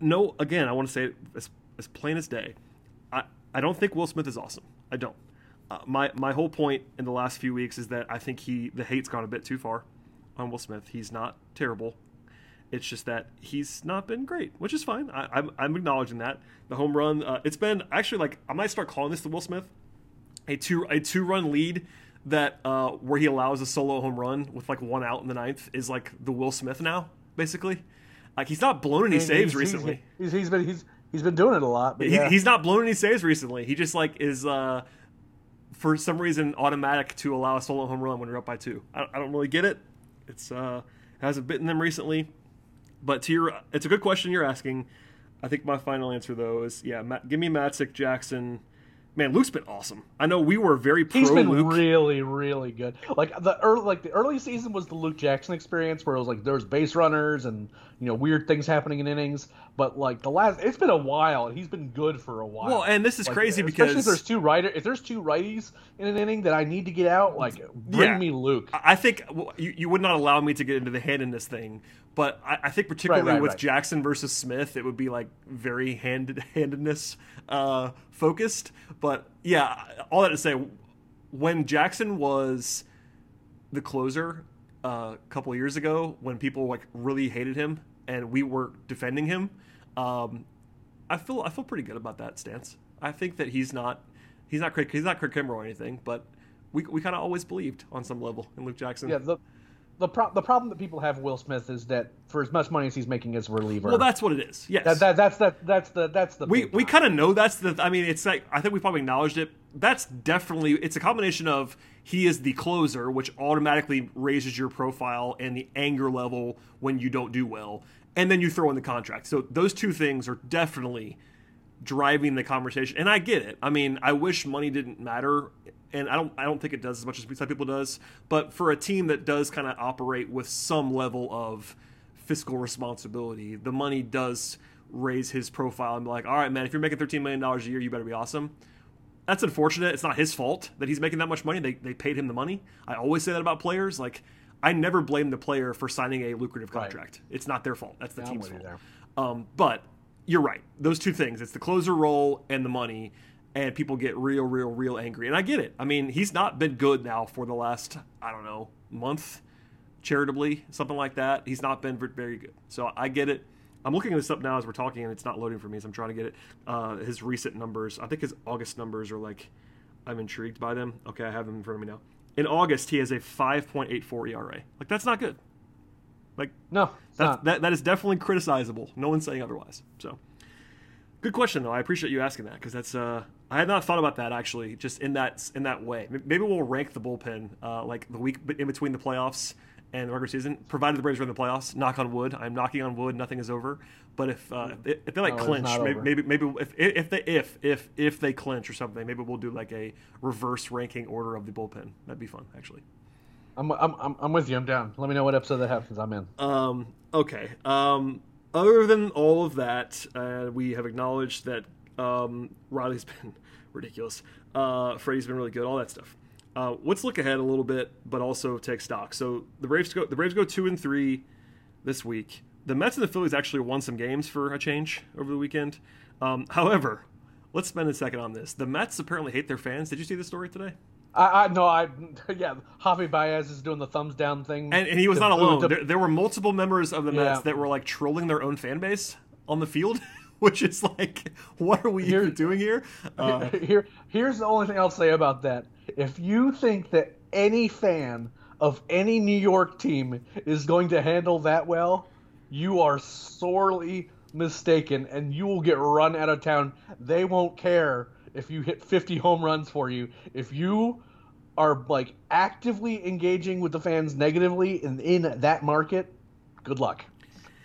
[SPEAKER 1] No, again, I want to say it as, as plain as day. I, I don't think Will Smith is awesome. I don't. Uh, my my whole point in the last few weeks is that I think he the hate's gone a bit too far on Will Smith. He's not terrible. It's just that he's not been great, which is fine. I, am I'm, I'm acknowledging that the home run. Uh, it's been actually like I might start calling this the Will Smith, a two a two run lead that uh, where he allows a solo home run with like one out in the ninth is like the Will Smith now, basically. Like he's not blown any saves
[SPEAKER 2] he's,
[SPEAKER 1] recently.
[SPEAKER 2] He's, he's been he's he's been doing it a lot. But yeah.
[SPEAKER 1] he's not blown any saves recently. He just like is uh, for some reason automatic to allow a solo home run when you're up by two. I, I don't really get it. It's uh, hasn't bitten them recently. But to your, it's a good question you're asking. I think my final answer though is yeah, Matt, give me Matzek, Jackson, man, Luke's been awesome. I know we were very pro
[SPEAKER 2] He's been
[SPEAKER 1] Luke.
[SPEAKER 2] really, really good. Like the early, like the early season was the Luke Jackson experience, where it was like there was base runners and you know weird things happening in innings. But like the last, it's been a while, and he's been good for a while.
[SPEAKER 1] Well, and this is
[SPEAKER 2] like,
[SPEAKER 1] crazy because
[SPEAKER 2] if there's two writer, if there's two righties in an inning that I need to get out, like bring yeah, me Luke.
[SPEAKER 1] I think well, you, you would not allow me to get into the handedness thing, but I, I think particularly right, right, with right. Jackson versus Smith, it would be like very handed *laughs* handedness uh, focused. But yeah, all that to say, when Jackson was the closer uh, a couple years ago, when people like really hated him and we were defending him, um, I feel I feel pretty good about that stance. I think that he's not he's not Craig he's not Craig Kimbrel or anything, but we we kind of always believed on some level in Luke Jackson.
[SPEAKER 2] Yeah, the the, pro- the problem that people have with Will Smith is that for as much money as he's making as a reliever,
[SPEAKER 1] well, that's what it is. Yes,
[SPEAKER 2] that, that, that's that that's the that's the
[SPEAKER 1] we we kind of know that's the. I mean, it's like I think we probably acknowledged it. That's definitely it's a combination of he is the closer, which automatically raises your profile and the anger level when you don't do well, and then you throw in the contract. So those two things are definitely driving the conversation. And I get it. I mean, I wish money didn't matter and I don't I don't think it does as much as some people does. But for a team that does kind of operate with some level of fiscal responsibility, the money does raise his profile and be like, all right, man, if you're making thirteen million dollars a year, you better be awesome. That's unfortunate. It's not his fault that he's making that much money. They they paid him the money. I always say that about players. Like I never blame the player for signing a lucrative contract. Right. It's not their fault. That's the yeah, team's fault. Um, but you're right. Those two things. It's the closer role and the money and people get real, real, real angry. And I get it. I mean, he's not been good now for the last, I don't know, month, charitably, something like that. He's not been very good. So I get it. I'm looking this up now as we're talking, and it's not loading for me, so I'm trying to get it. Uh, his recent numbers, I think his August numbers are like, I'm intrigued by them. Okay, I have them in front of me now. In August, he has a 5.84 ERA. Like, that's not good. Like,
[SPEAKER 2] no,
[SPEAKER 1] that, that is definitely criticizable. No one's saying otherwise. So, Good question though. I appreciate you asking that because that's uh, I had not thought about that actually, just in that in that way. Maybe we'll rank the bullpen uh, like the week in between the playoffs and the regular season, provided the Braves are in the playoffs. Knock on wood. I'm knocking on wood. Nothing is over. But if uh, if, they like
[SPEAKER 2] No,
[SPEAKER 1] clinch, maybe, maybe maybe if if they if if if they clinch or something, maybe we'll do like a reverse ranking order of the bullpen. That'd be fun actually.
[SPEAKER 2] I'm, I'm, I'm, I'm with you. I'm down. Let me know what episode that happens. I'm in.
[SPEAKER 1] Um, okay. Um, other than all of that, uh, we have acknowledged that um, Riley's *laughs* been ridiculous. Uh, Freddie's been really good. All that stuff. Uh, let's look ahead a little bit, but also take stock. So the Braves go. The Braves go two and three this week. The Mets and the Phillies actually won some games for a change over the weekend. Um, however, let's spend a second on this. The Mets apparently hate their fans. Did you see the story today?
[SPEAKER 2] I, I no, I *laughs* yeah. Javi Baez is doing the thumbs down thing,
[SPEAKER 1] And, and he was
[SPEAKER 2] The-
[SPEAKER 1] not alone.
[SPEAKER 2] the-
[SPEAKER 1] There, there were multiple members of the Mets
[SPEAKER 2] Yeah.
[SPEAKER 1] that were like trolling their own fan base on the field, *laughs* which is like, *laughs* what are we
[SPEAKER 2] Here-
[SPEAKER 1] even doing here? Uh,
[SPEAKER 2] Here, here's the only thing I'll say about that. If you think that any fan of any New York team is going to handle that well, you are sorely mistaken, and you will get run out of town. They won't care if you hit 50 home runs for you. If you are like actively engaging with the fans negatively in, in that market, good luck.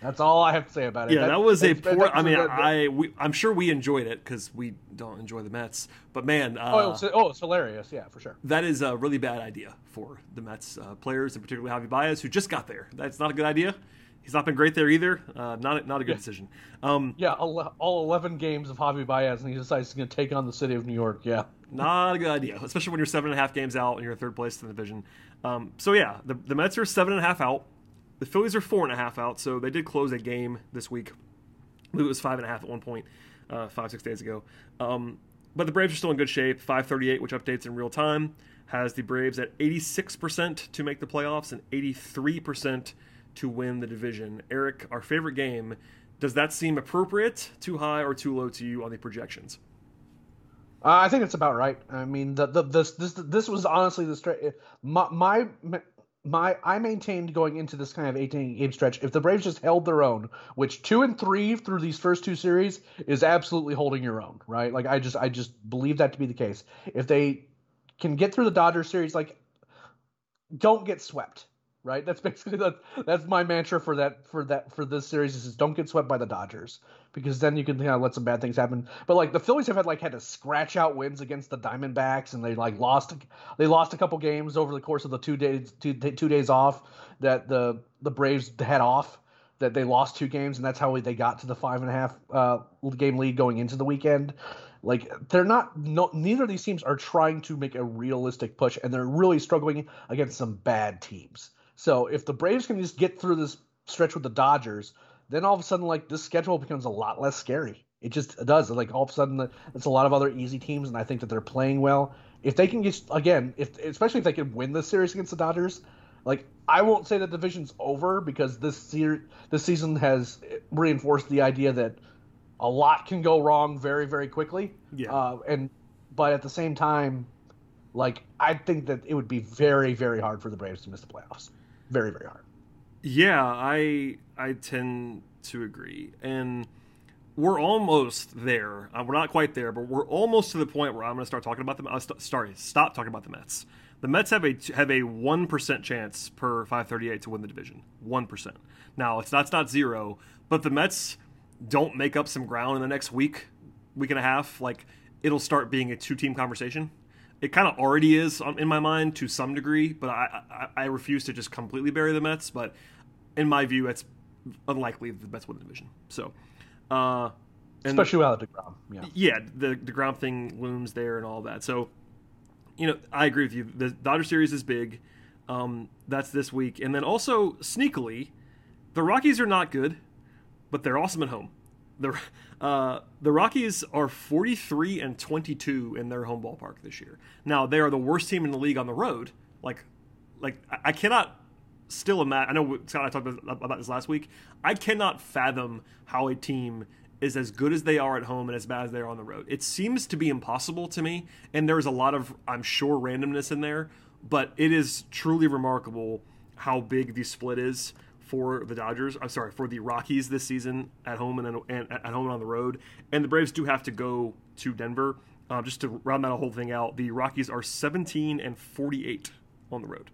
[SPEAKER 2] That's all I have to say about it.
[SPEAKER 1] yeah, that was a poor. I mean,
[SPEAKER 2] that-
[SPEAKER 1] I we, I'm sure we enjoyed it because we don't enjoy the Mets, but man, uh,
[SPEAKER 2] Oh, it's, oh, it's hilarious. Yeah, for sure.
[SPEAKER 1] that is a really bad idea for the Mets uh, players, and particularly Javi Baez, who just got there. That's not a good idea. He's not been great there either. Uh, not a, not a good decision. Um,
[SPEAKER 2] Yeah, all, 11 games of Javi Baez, and he decides he's going to take on the city of New York. Yeah.
[SPEAKER 1] Not a good idea, especially when you're seven and a half games out and you're in third place in the division. Um, so yeah, the, the Mets are seven and a half out. The Phillies are four and a half out. So they did close a game this week. I believe it was five and a half at one point, uh, five six days ago. Um, but the Braves are still in good shape. 538, which updates in real time, has the Braves at 86% to make the playoffs and 83% to win the division. Eric, our favorite game. Does that seem appropriate, too high, or too low to you on the projections?
[SPEAKER 2] Uh, I think it's about right. I mean, the, the this this this was honestly the straight my, my my I maintained going into this kind of 18 game stretch. If the Braves just held their own, which two and three through these first two series is absolutely holding your own, right? Like I just I just believe that to be the case. If they can get through the Dodgers series, like don't get swept, right? That's *laughs* basically the that's my mantra for that for that for this series is don't get swept by the Dodgers because then you can you know, let some bad things happen. But like the Phillies have had like had to scratch out wins against the Diamondbacks and they like lost they lost a couple games over the course of the two days two, two days off that the the Braves had off that they lost two games and that's how they got to the five and a half uh, game lead going into the weekend. Like they're not no, neither of these teams are trying to make a realistic push and they're really struggling against some bad teams. So if the Braves can just get through this stretch with the Dodgers, then all of a sudden like this schedule becomes a lot less scary. It just does. Like all of a sudden it's a lot of other easy teams and I think that they're playing well. If they can get again, if especially if they can win this series against the Dodgers, like I won't say that the division's over because this year this season has reinforced the idea that a lot can go wrong very very quickly.
[SPEAKER 1] Yeah.
[SPEAKER 2] Uh, and but at the same time, like I think that it would be very very hard for the Braves to miss the playoffs. Very very hard.
[SPEAKER 1] Yeah, I I tend to agree, and we're almost there. Uh, we're not quite there, but we're almost to the point where I'm going to start talking about them. Uh, st- sorry, stop talking about the Mets. The Mets have a have a one percent chance per 538 to win the division. One percent. Now it's not it's not zero, but the Mets don't make up some ground in the next week, week and a half. Like it'll start being a two team conversation. It kind of already is in my mind to some degree, but I, I I refuse to just completely bury the Mets. But in my view, it's unlikely that the Mets win the division. So, uh, and
[SPEAKER 2] Especially without deGrom. Yeah.
[SPEAKER 1] yeah, the ground thing looms there and all that. So, you know, I agree with you. The Dodger series is big. Um, that's this week, and then also sneakily, the Rockies are not good, but they're awesome at home. The uh, the Rockies are 43 and 22 in their home ballpark this year. Now they are the worst team in the league on the road. Like, like I- cannot still imagine. I know Scott I talked about, about this last week. I cannot fathom how a team is as good as they are at home and as bad as they are on the road. It seems to be impossible to me, and there's a lot of, I'm sure, randomness in there. But it is truly remarkable how big the split is for the Dodgers. I'm sorry for the Rockies this season at home and, and at home and on the road. And the Braves do have to go to Denver. Uh, just to round that whole thing out, the Rockies are 17 and 48 on the road.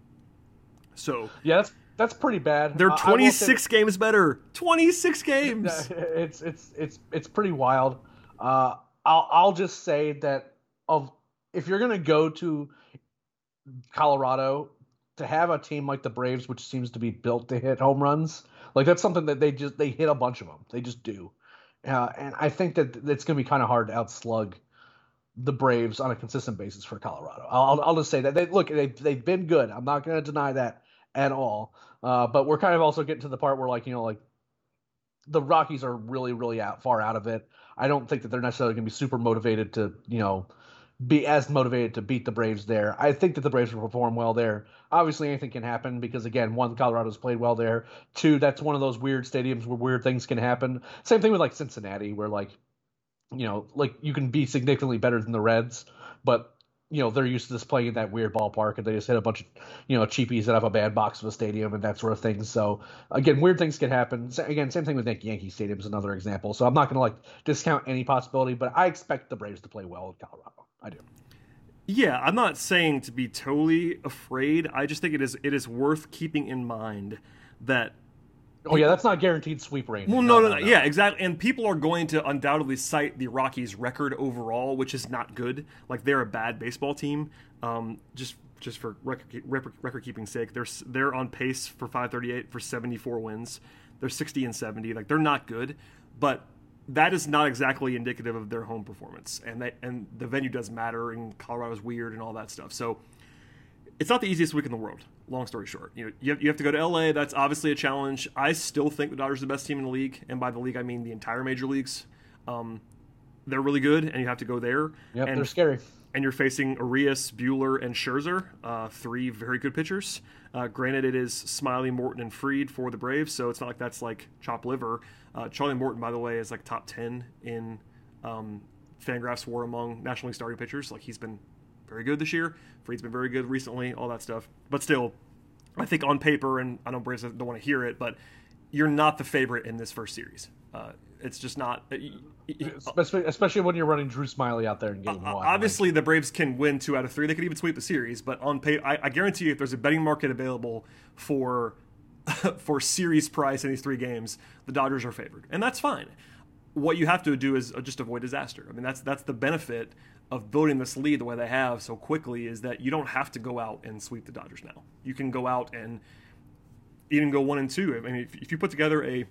[SPEAKER 1] So
[SPEAKER 2] yeah, that's that's pretty bad.
[SPEAKER 1] They're 26 say, games better. 26 games.
[SPEAKER 2] It's it's it's it's pretty wild. Uh, I'll I'll just say that of if you're gonna go to Colorado to have a team like the Braves, which seems to be built to hit home runs, like that's something that they just they hit a bunch of them. They just do, uh, and I think that it's gonna be kind of hard to outslug the Braves on a consistent basis for Colorado. I'll, I'll just say that they look they they've been good. I'm not going to deny that at all. Uh, but we're kind of also getting to the part where like you know like the Rockies are really really out far out of it. I don't think that they're necessarily going to be super motivated to you know be as motivated to beat the Braves there. I think that the Braves will perform well there. Obviously, anything can happen because again, one, Colorado's played well there. Two, that's one of those weird stadiums where weird things can happen. Same thing with like Cincinnati, where like you know, like you can be significantly better than the Reds, but you know they're used to just playing in that weird ballpark, and they just hit a bunch of you know cheapies that have a bad box of a stadium and that sort of thing. So again, weird things can happen. Again, same thing with Yankee Stadium is another example. So I'm not going to like discount any possibility, but I expect the Braves to play well in Colorado. I do.
[SPEAKER 1] Yeah, I'm not saying to be totally afraid. I just think it is it is worth keeping in mind that
[SPEAKER 2] Oh yeah, that's not guaranteed sweep range.
[SPEAKER 1] Well, no, no, no, no, yeah, exactly. And people are going to undoubtedly cite the Rockies' record overall, which is not good. Like they're a bad baseball team. Um, just just for record, record keeping sake, they're they're on pace for 538 for 74 wins. They're 60 and 70. Like they're not good, but that is not exactly indicative of their home performance. And they, and the venue does matter, and Colorado's weird and all that stuff. So it's not the easiest week in the world. Long story short, you know, you have, you have to go to LA. That's obviously a challenge. I still think the Dodgers are the best team in the league, and by the league I mean the entire major leagues. Um, they're really good, and you have to go there.
[SPEAKER 2] Yeah,
[SPEAKER 1] they're
[SPEAKER 2] scary.
[SPEAKER 1] And you're facing Urias, Buehler, and Scherzer, uh, three very good pitchers. Uh, granted, it is Smyly, Morton, and Fried for the Braves, so it's not like that's like chop liver. Uh, Charlie Morton, by the way, is like top ten in um, Fangraphs WAR among National League starting pitchers. Like he's been very good this year. Fried's been very good recently, all that stuff. But still, I think on paper, and I know Braves don't want to hear it, but you're not the favorite in this first series. Uh, it's just not. Uh,
[SPEAKER 2] especially, especially when you're running Drew Smyly out there in game uh, one.
[SPEAKER 1] Obviously, the Braves can win two out of three. They could even sweep the series. But on paper, I, I guarantee you, if there's a betting market available for *laughs* for series price in these three games, the Dodgers are favored, and that's fine. What you have to do is uh, just avoid disaster. I mean, that's that's the benefit of building this lead the way they have so quickly is that you don't have to go out and sweep the Dodgers now. You can go out and even go one and two. I mean, if, if you put together a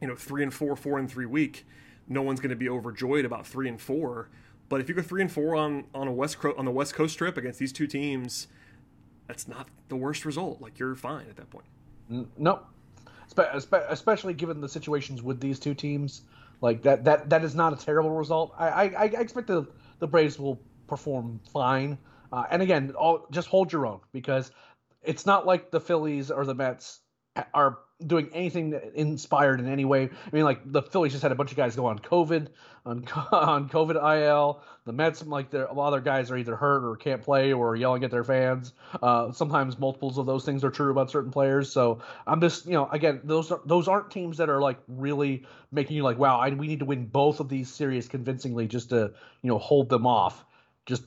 [SPEAKER 1] you know three and four, four and three week, no one's going to be overjoyed about three and four. But if you go three and four on on a west on the West Coast trip against these two teams, that's not the worst result. Like you're fine at that point.
[SPEAKER 2] No, especially given the situations with these two teams, like that that that is not a terrible result. I I, I expect the the Braves will perform fine. Uh, and again, all, just hold your own because it's not like the Phillies or the Mets are doing anything inspired in any way. I mean, like the Phillies just had a bunch of guys go on COVID, on *laughs* on COVID IL. The Mets, like a lot of their guys are either hurt or can't play or yelling at their fans. Uh, sometimes multiples of those things are true about certain players. So I'm just, you know, again, those are, those aren't teams that are like really making you like, wow, I, we need to win both of these series convincingly just to, you know, hold them off. Just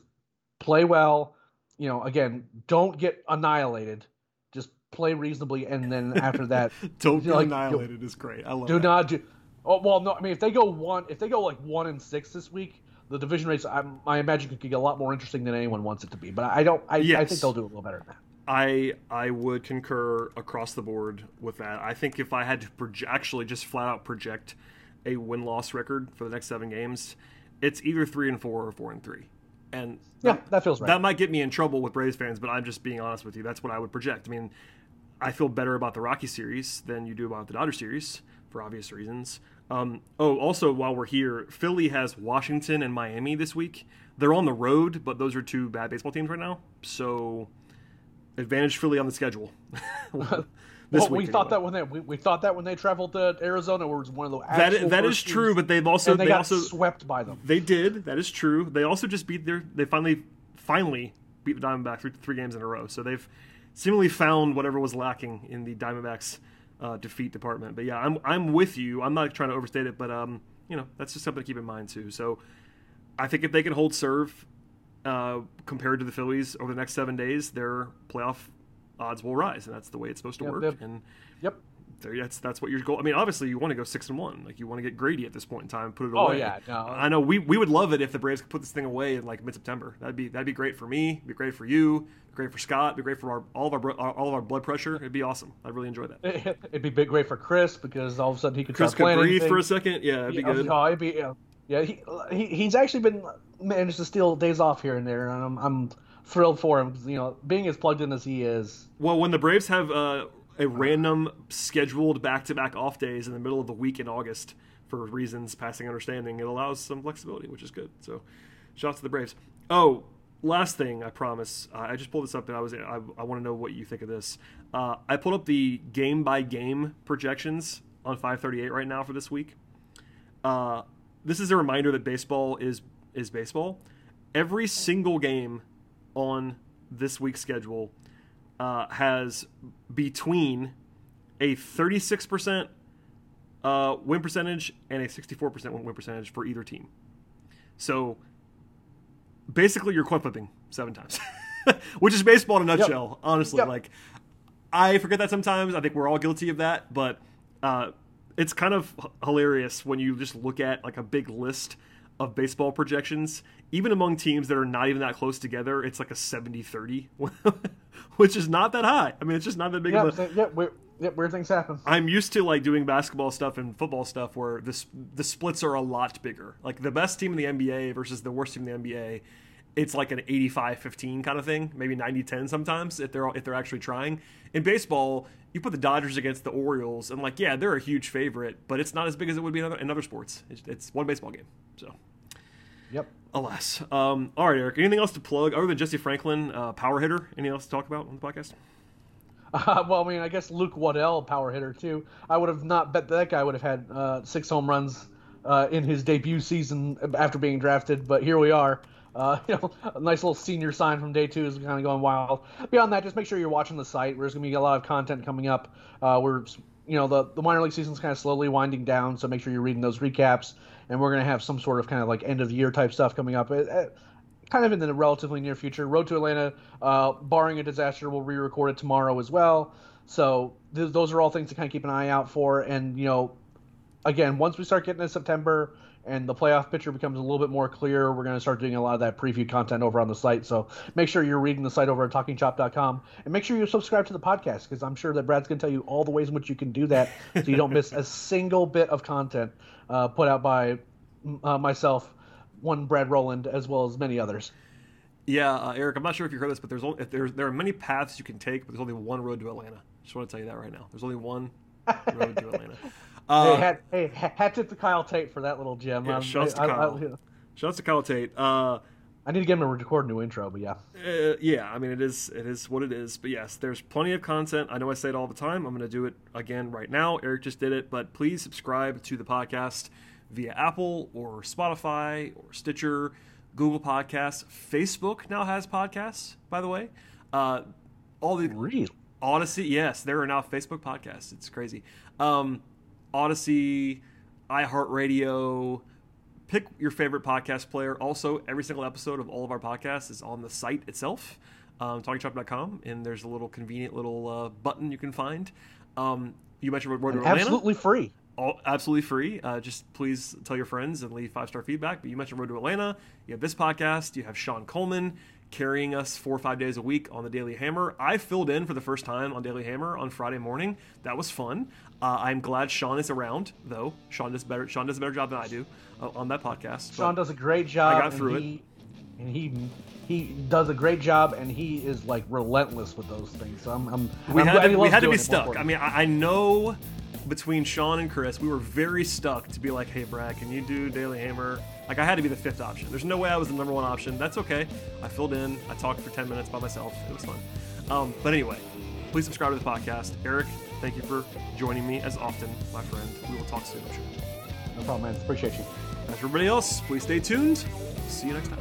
[SPEAKER 2] play well. You know, again, don't get annihilated play reasonably, and then *laughs* after that,
[SPEAKER 1] don't be like, annihilated is great. I love. It.
[SPEAKER 2] Do that. not do. Oh well, no. I mean, if they go one, if they go like one and six this week, the division race, I, I imagine could get a lot more interesting than anyone wants it to be. But I don't. I, yes. I think they'll do a little better than that.
[SPEAKER 1] I I would concur across the board with that. I think if I had to proje- actually just flat out project a win loss record for the next seven games, it's either three and four or four and three. And
[SPEAKER 2] yeah, that, that feels right.
[SPEAKER 1] That might get me in trouble with Braves fans, but I'm just being honest with you. That's what I would project. I mean, I feel better about the Rocky series than you do about the Dodger series for obvious reasons. Um, oh, also while we're here, Philly has Washington and Miami this week. They're on the road, but those are two bad baseball teams right now. So advantage Philly on the schedule. *laughs* *laughs*
[SPEAKER 2] well, we thought that when they we, we, thought that when they traveled to Arizona where was one of the
[SPEAKER 1] that is, that is true, but they've also
[SPEAKER 2] they,
[SPEAKER 1] they also
[SPEAKER 2] swept by them.
[SPEAKER 1] They did. That is true. They also just beat their they finally finally beat the Diamondbacks three, three games in a row. So they've seemingly found whatever was lacking in the Diamondbacks uh, defeat department. But yeah, I'm I'm with you. I'm not trying to overstate it, but um, you know, that's just something to keep in mind too. So I think if they can hold serve uh, compared to the Phillies over the next seven days, their playoff odds will rise, and that's the way it's supposed to
[SPEAKER 2] Yep,
[SPEAKER 1] work.
[SPEAKER 2] yep.
[SPEAKER 1] And
[SPEAKER 2] Yep.
[SPEAKER 1] there, that's that's what your goal. I mean, obviously, you want to go six and one. Like you want to get Grady at this point in time, and put it
[SPEAKER 2] Oh,
[SPEAKER 1] away.
[SPEAKER 2] yeah, no.
[SPEAKER 1] I know we, we would love it if the Braves could put this thing away in like mid September. That'd be that'd be great for me. Be great for you. Be great for Scott. Be great for our, all of our all of our blood pressure. It'd be awesome. I'd really enjoy that.
[SPEAKER 2] Eh, eh, it'd be big great for Chris because all of a sudden he could
[SPEAKER 1] Chris could breathe for a second. Yeah, it'd be
[SPEAKER 2] Yeah,
[SPEAKER 1] good.
[SPEAKER 2] oh, it'd be, yeah, yeah. He, he he's actually been managed to steal days off here and there, and I'm I'm thrilled for him. You know, being as plugged in as he is.
[SPEAKER 1] Well, when the Braves have uh, a random scheduled back-to-back off days in the middle of the week in August for reasons passing understanding, it allows some flexibility, which is good. So, shout out to the Braves. Oh, last thing, I promise. Uh, I just pulled this up, and I was I, I want to know what you think of this. Uh, I pulled up the game by game projections on 538 right now for this week. Uh, this is a reminder that baseball is is baseball. Every single game on this week's schedule uh, has between a 36% uh, win percentage and a 64% win percentage for either team. So basically, you're coin flipping seven times, *laughs* which is baseball in a nutshell. Honestly,
[SPEAKER 2] Yep.
[SPEAKER 1] like I forget that sometimes. I think we're all guilty of that, but uh, it's kind of h- hilarious when you just look at like a big list of baseball projections, even among teams that are not even that close together. It's like a 70-30, *laughs* which is not that high. I mean, it's just not that big
[SPEAKER 2] Yeah,
[SPEAKER 1] of a.
[SPEAKER 2] yeah, weird, yeah, weird things happen.
[SPEAKER 1] I'm used to like doing basketball stuff and football stuff where the the splits are a lot bigger. Like the best team in the NBA versus the worst team in the NBA, it's like an 85-15 kind of thing, maybe 90-10 sometimes if they're if they're actually trying. In baseball, you put the Dodgers against the Orioles and like yeah, they're a huge favorite, but it's not as big as it would be in other, in other sports. It's, it's one baseball game. So,
[SPEAKER 2] Yep.
[SPEAKER 1] alas. Um, all right, Eric. Anything else to plug other than Jesse Franklin, uh, power hitter? Anything else to talk about on the podcast?
[SPEAKER 2] Uh, *laughs* well, I mean, I guess Luke Waddell, power hitter too. I would have not bet that guy would have had uh, six home runs uh, in his debut season after being drafted, but here we are. Uh, *laughs* you know, a nice little senior sign from day two is kind of going wild. Beyond that, just make sure you're watching the site. There's going to be a lot of content coming up. Uh, we're, you know, the the minor league season's kind of slowly winding down, so make sure you're reading those recaps. And we're going to have some sort of kind of like end of the year type stuff coming up. It- it- kind of in the relatively near future. Road to Atlanta, uh, barring a disaster, we'll re-record it tomorrow as well. So th- those are all things to kind of keep an eye out for. And you know, again, once we start getting to September and the playoff picture becomes a little bit more clear, we're going to start doing a lot of that preview content over on the site. So make sure you're reading the site over at TalkingChop.com and make sure you subscribe to the podcast because I'm sure that Brad's going to tell you all the ways in which you can do that so you don't miss a single bit of content uh, put out by uh, myself, one Brad Rowland, as well as many others.
[SPEAKER 1] Yeah, uh, Eric, I'm not sure if you heard this, but there's only, if there's there are many paths you can take, but there's only one road to Atlanta. Just want to tell you that right now. There's only one road to Atlanta. *laughs* Uh,
[SPEAKER 2] hey, hat, hey, to Kyle Tate for that little gem.
[SPEAKER 1] yeah,
[SPEAKER 2] Um,
[SPEAKER 1] shouts to
[SPEAKER 2] I, I-
[SPEAKER 1] Kyle.
[SPEAKER 2] I-
[SPEAKER 1] Shouts to Kyle Tate. Uh,
[SPEAKER 2] I need to get him to record a new intro, but yeah.
[SPEAKER 1] uh, yeah, I mean it is it is what it is. But yes, there's plenty of content. I know I say it all the time. I'm going to do it again right now. Eric just did it, but please subscribe to the podcast via Apple or Spotify or Stitcher, Google Podcasts. Facebook now has podcasts, by the way. Uh, all the
[SPEAKER 2] Really?
[SPEAKER 1] Odyssey, yes, there are now Facebook podcasts. It's crazy. Um, Odyssey, iHeartRadio. Pick your favorite podcast player. Also, every single episode of all of our podcasts is on the site itself, um, talkingchop.com, and there's a little convenient little uh, button you can find. Um, you mentioned Road to Atlanta
[SPEAKER 2] Absolutely free.
[SPEAKER 1] all, absolutely free. Uh, just please tell your friends and leave five star feedback. But you mentioned Road to Atlanta. You have this podcast. You have Sean Coleman carrying us four or five days a week on the Daily Hammer. I filled in for the first time on Daily Hammer on Friday morning. That was fun. Uh, I'm glad Sean is around, though. Sean does better. Sean does a better job than I do uh, on that podcast.
[SPEAKER 2] Sean does a great job.
[SPEAKER 1] I got
[SPEAKER 2] and
[SPEAKER 1] through it.
[SPEAKER 2] he, And he he does a great job, and he is like relentless with those things. So I'm, I'm
[SPEAKER 1] we
[SPEAKER 2] I'm
[SPEAKER 1] had to, we had to be stuck. I mean, I, I know between Sean and Chris, we were very stuck to be like, hey, Brad, can you do Daily Hammer? Like I had to be the fifth option. There's no way I was the number one option. That's okay. I filled in. I talked for 10 minutes by myself. It was fun. Um, but anyway, please subscribe to the podcast. Eric, thank you for joining me as often, my friend. We will talk soon, I'm sure.
[SPEAKER 2] No problem, man. Appreciate you.
[SPEAKER 1] As for everybody else, please stay tuned. See you next time.